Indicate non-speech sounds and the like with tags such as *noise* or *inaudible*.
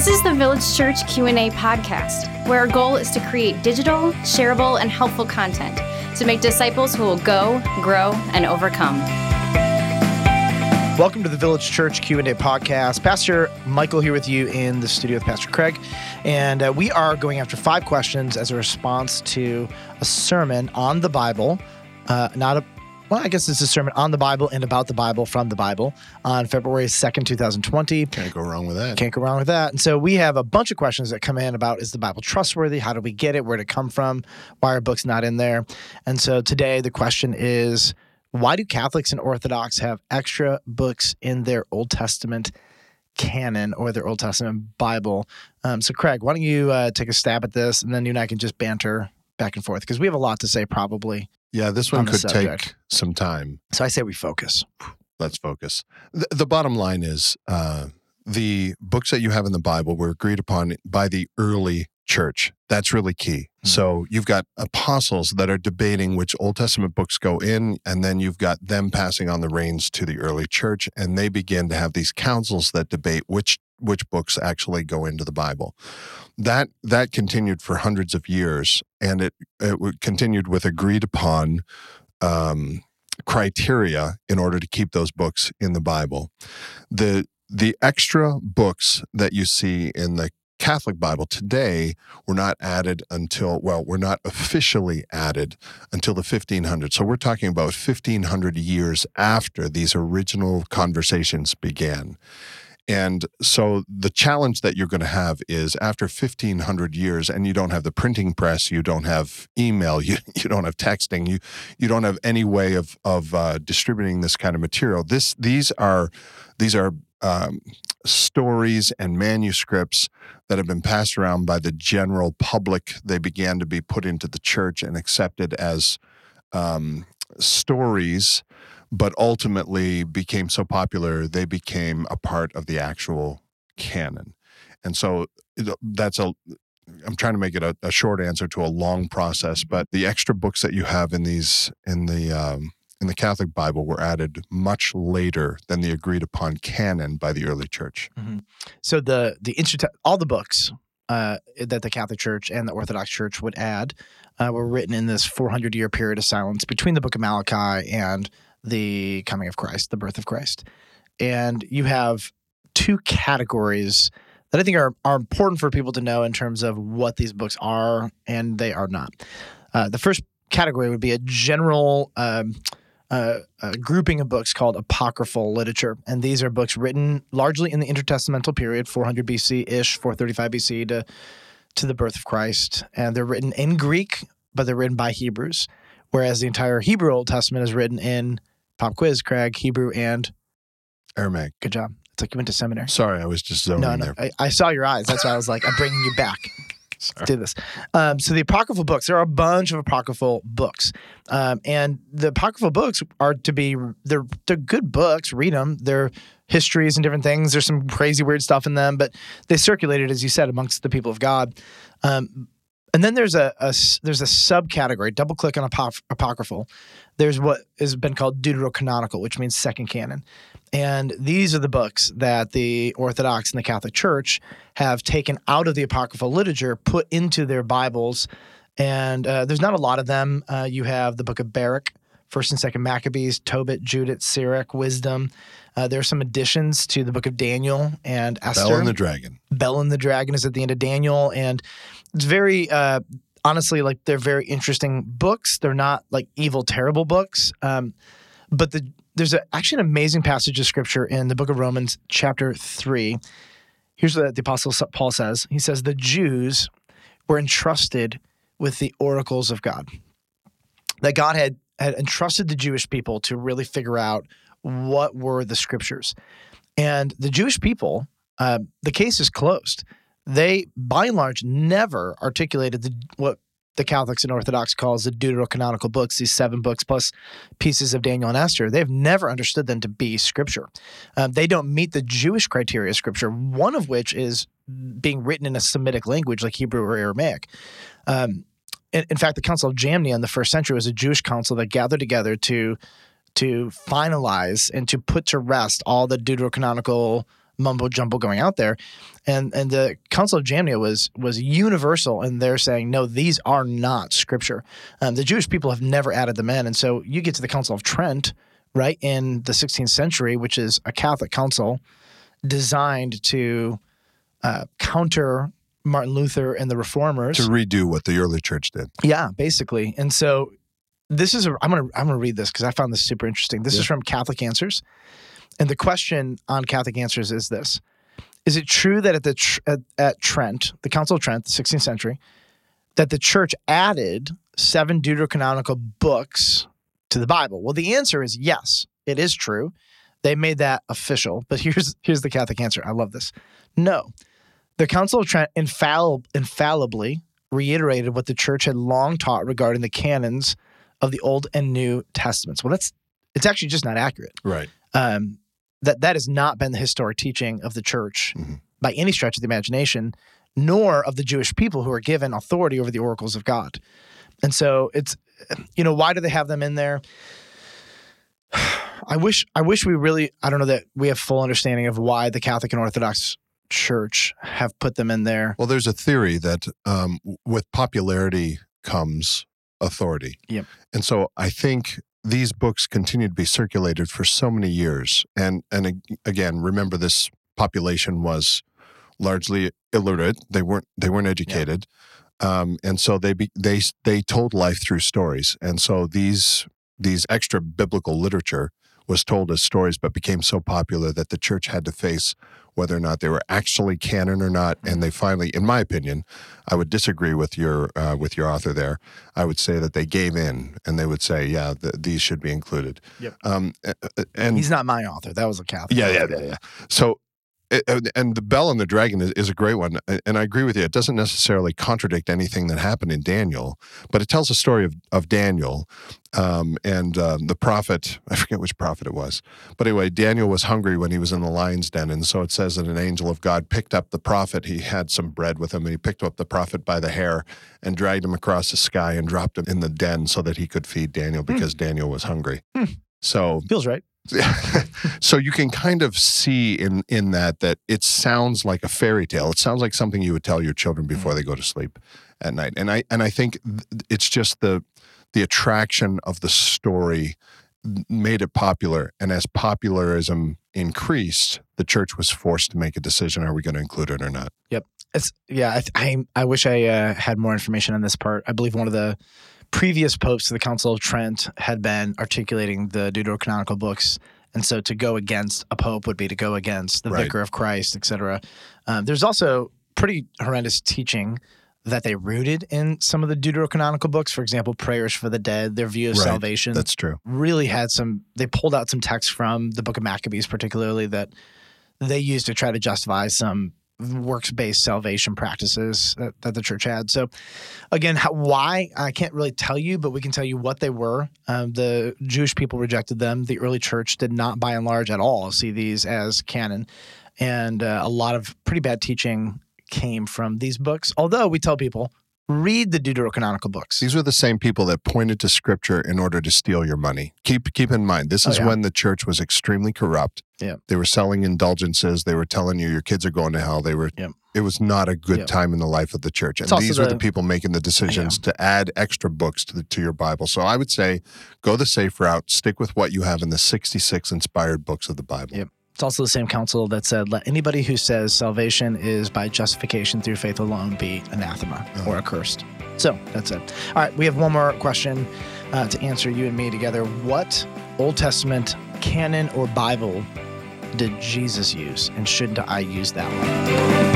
This is the Village Church Q&A podcast, where our goal is to create digital, shareable, and helpful content to make disciples who will go, grow, and overcome. Welcome to the Village Church Q&A podcast. Pastor Michael here with you in the studio with Pastor Craig, and uh, we are going after five questions as a response to a sermon on the Bible, uh, not a well, I guess it's a sermon on the Bible and about the Bible from the Bible on February 2nd, 2020. Can't go wrong with that. Can't go wrong with that. And so we have a bunch of questions that come in about is the Bible trustworthy? How do we get it? Where did it come from? Why are books not in there? And so today the question is why do Catholics and Orthodox have extra books in their Old Testament canon or their Old Testament Bible? Um, so, Craig, why don't you uh, take a stab at this and then you and I can just banter back and forth because we have a lot to say probably Yeah, this one on could take some time. So I say we focus. Let's focus. The, the bottom line is uh, the books that you have in the Bible were agreed upon by the early church. That's really key. Mhm. So you've got apostles that are debating which Old Testament books go in, and then you've got them passing on the reins to the early church, and they begin to have these councils that debate which which books actually go into the Bible. That that continued for hundreds of years, and it it continued with agreed upon um, criteria in order to keep those books in the Bible. The the extra books that you see in the Catholic Bible today were not added until well, were not officially added until the 1500s. So we're talking about 1500 years after these original conversations began. And so the challenge that you're going to have is after 1500 years and you don't have the printing press, you don't have email, *laughs* you, you don't have texting, you you don't have any way of of uh, distributing this kind of material. This these are these are um, stories and manuscripts that have been passed around by the general public. They began to be put into the church and accepted as um, stories, but ultimately became so popular they became a part of the actual canon. And so that's a I'm trying to make it a, a short answer to a long process, but the extra books that you have in these in the um, in the Catholic Bible were added much later than the agreed upon canon by the early church. So the the inter- all the books uh, that the Catholic Church and the Orthodox Church would add uh, were written in this 400 year period of silence between the Book of Malachi and the coming of Christ, the birth of Christ, and you have two categories that I think are are important for people to know in terms of what these books are and they are not. Uh, the first category would be a general. Um, uh, grouping of books called apocryphal literature, and these are books written largely in the intertestamental period, 400 BC ish, 435 BC to to the birth of Christ, and they're written in Greek, but they're written by Hebrews, whereas the entire Hebrew Old Testament is written in pop quiz, Craig, Hebrew, and Aramaic. good job. It's like you went to seminary. Sorry, I was just zoning No, no, there. I, I saw your eyes. That's why I was like, I'm bringing you back. *laughs* Sorry. do this. Um, so the apocryphal books, there are a bunch of apocryphal books, um, and the apocryphal books are to be they're they're good books. Read them. They're histories and different things. There's some crazy weird stuff in them, but they circulated, as you said, amongst the people of God. Um, and then there's a there's a subcategory. Double click on apoc- apocryphal. There's what has been called deuterocanonical, which means second canon. And these are the books that the Orthodox and the Catholic Church have taken out of the apocryphal literature, put into their Bibles. And uh, there's not a lot of them. Uh, you have the book of Baruch, First and Second Maccabees, Tobit, Judith, Sirach, Wisdom. Uh, there are some additions to the book of Daniel and Esther. Bel and the Dragon. Bel and the Dragon is at the end of Daniel, and it's very uh, honestly like they're very interesting books. They're not like evil, terrible books. Um, but the there's a, actually an amazing passage of scripture in the book of Romans, chapter three. Here's what the apostle Paul says. He says the Jews were entrusted with the oracles of God. That God had had entrusted the Jewish people to really figure out what were the scriptures, and the Jewish people uh, the case is closed. They, by and large, never articulated the, what the Catholics and Orthodox calls the deuterocanonical books, these seven books plus pieces of Daniel and Esther. They've never understood them to be scripture. Um, they don't meet the Jewish criteria of scripture, one of which is being written in a Semitic language like Hebrew or Aramaic. Um, in, in fact, the Council of Jamnia in the first century was a Jewish council that gathered together to to finalize and to put to rest all the deuterocanonical mumbo jumbo going out there, and and the Council of Jamnia was was universal, and they're saying no, these are not scripture. Um, the Jewish people have never added them in, and so you get to the Council of Trent, right in the 16th century, which is a Catholic council designed to uh, counter Martin Luther and the reformers to redo what the early church did. Yeah, basically. And so this is a I'm gonna I'm gonna read this because I found this super interesting. This Yeah. is from Catholic Answers, and the question on Catholic Answers is this: Is it true that at the tr- at, at Trent, the Council of Trent, the 16th century, that the Church added seven deuterocanonical books to the Bible? Well, the answer is yes. It is true. They made that official. But here's here's the Catholic answer. I love this. No, the Council of Trent infall- infallibly reiterated what the church had long taught regarding the canons of the Old and New Testaments. Well, that's it's actually just not accurate. Right. Um, that that has not been the historic teaching of the church Mhm. by any stretch of the imagination, nor of the Jewish people who are given authority over the oracles of God. And so it's you know why do they have them in there? *sighs* I wish I wish we really I don't know that we have full understanding of why the Catholic and Orthodox Church have put them in there. Well, there's a theory that um, with popularity comes authority. Yep. And so I think these books continue to be circulated for so many years. And and again, remember this population was largely illiterate. They weren't they weren't educated. Um, and so they be, they they told life through stories. And so these these extra biblical literature was told as stories, but became so popular that the church had to face whether or not they were actually canon or not. And they finally, in my opinion, I would disagree with your uh, with your author there. I would say that they gave in and they would say, yeah, th- these should be included. Yep. Um, a- a- and He's not my author. That was a Catholic. yeah, yeah, yeah, yeah. So, a- a- and the Bel and the Dragon is, is a great one, and I agree with you. It doesn't necessarily contradict anything that happened in Daniel, but it tells a story of of Daniel um, and um, the prophet. I forget which prophet it was, but anyway, Daniel was hungry when he was in the lion's den, and so it says that an angel of God picked up the prophet. He had some bread with him, and he picked up the prophet by the hair and dragged him across the sky and dropped him in the den so that he could feed Daniel because Daniel was hungry. Hmm. So Feels right. *laughs* so you can kind of see in in that that it sounds like a fairy tale. It sounds like something you would tell your children before they go to sleep at night. And I and I think th- it's just the the attraction of the story made it popular. And as popularism increased, the church was forced to make a decision: Are we going to include it or not? Yep. It's yeah. I I, I wish I uh, had more information on this part. I believe one of the previous popes to the Council of Trent had been articulating the deuterocanonical books, and so to go against a pope would be to go against the Right. Vicar of Christ, etc. Um, there's also pretty horrendous teaching that they rooted in some of the deuterocanonical books. For example, prayers for the dead, their view of Right. salvation. That's true. really had some they pulled out some texts from the book of maccabees particularly that they used to try to justify some works-based salvation practices that, that the church had. So again how, why i can't really tell you but we can tell you what they were. Um, the jewish people rejected them. The early church did not by and large at all see these as canon. And uh, a lot of pretty bad teaching came from these books although we tell people read the deuterocanonical books These were the same people that pointed to scripture in order to steal your money. Keep keep in mind, this Oh, is yeah. when the church was extremely corrupt. Yeah. They were selling indulgences. They were telling you your kids are going to hell. They were Yep. it was not a good Yep. time in the life of the church. And these were the the- people making the decisions to add extra books to the, to your Bible. So I would say go the safe route, stick with what you have in the 66 inspired books of the Bible. Yep. It's also the same council that said, let anybody who says salvation is by justification through faith alone be anathema or accursed. So that's it. All right, we have one more question uh, to answer you and me together. What Old Testament canon or Bible did Jesus use, and shouldn't I use that one?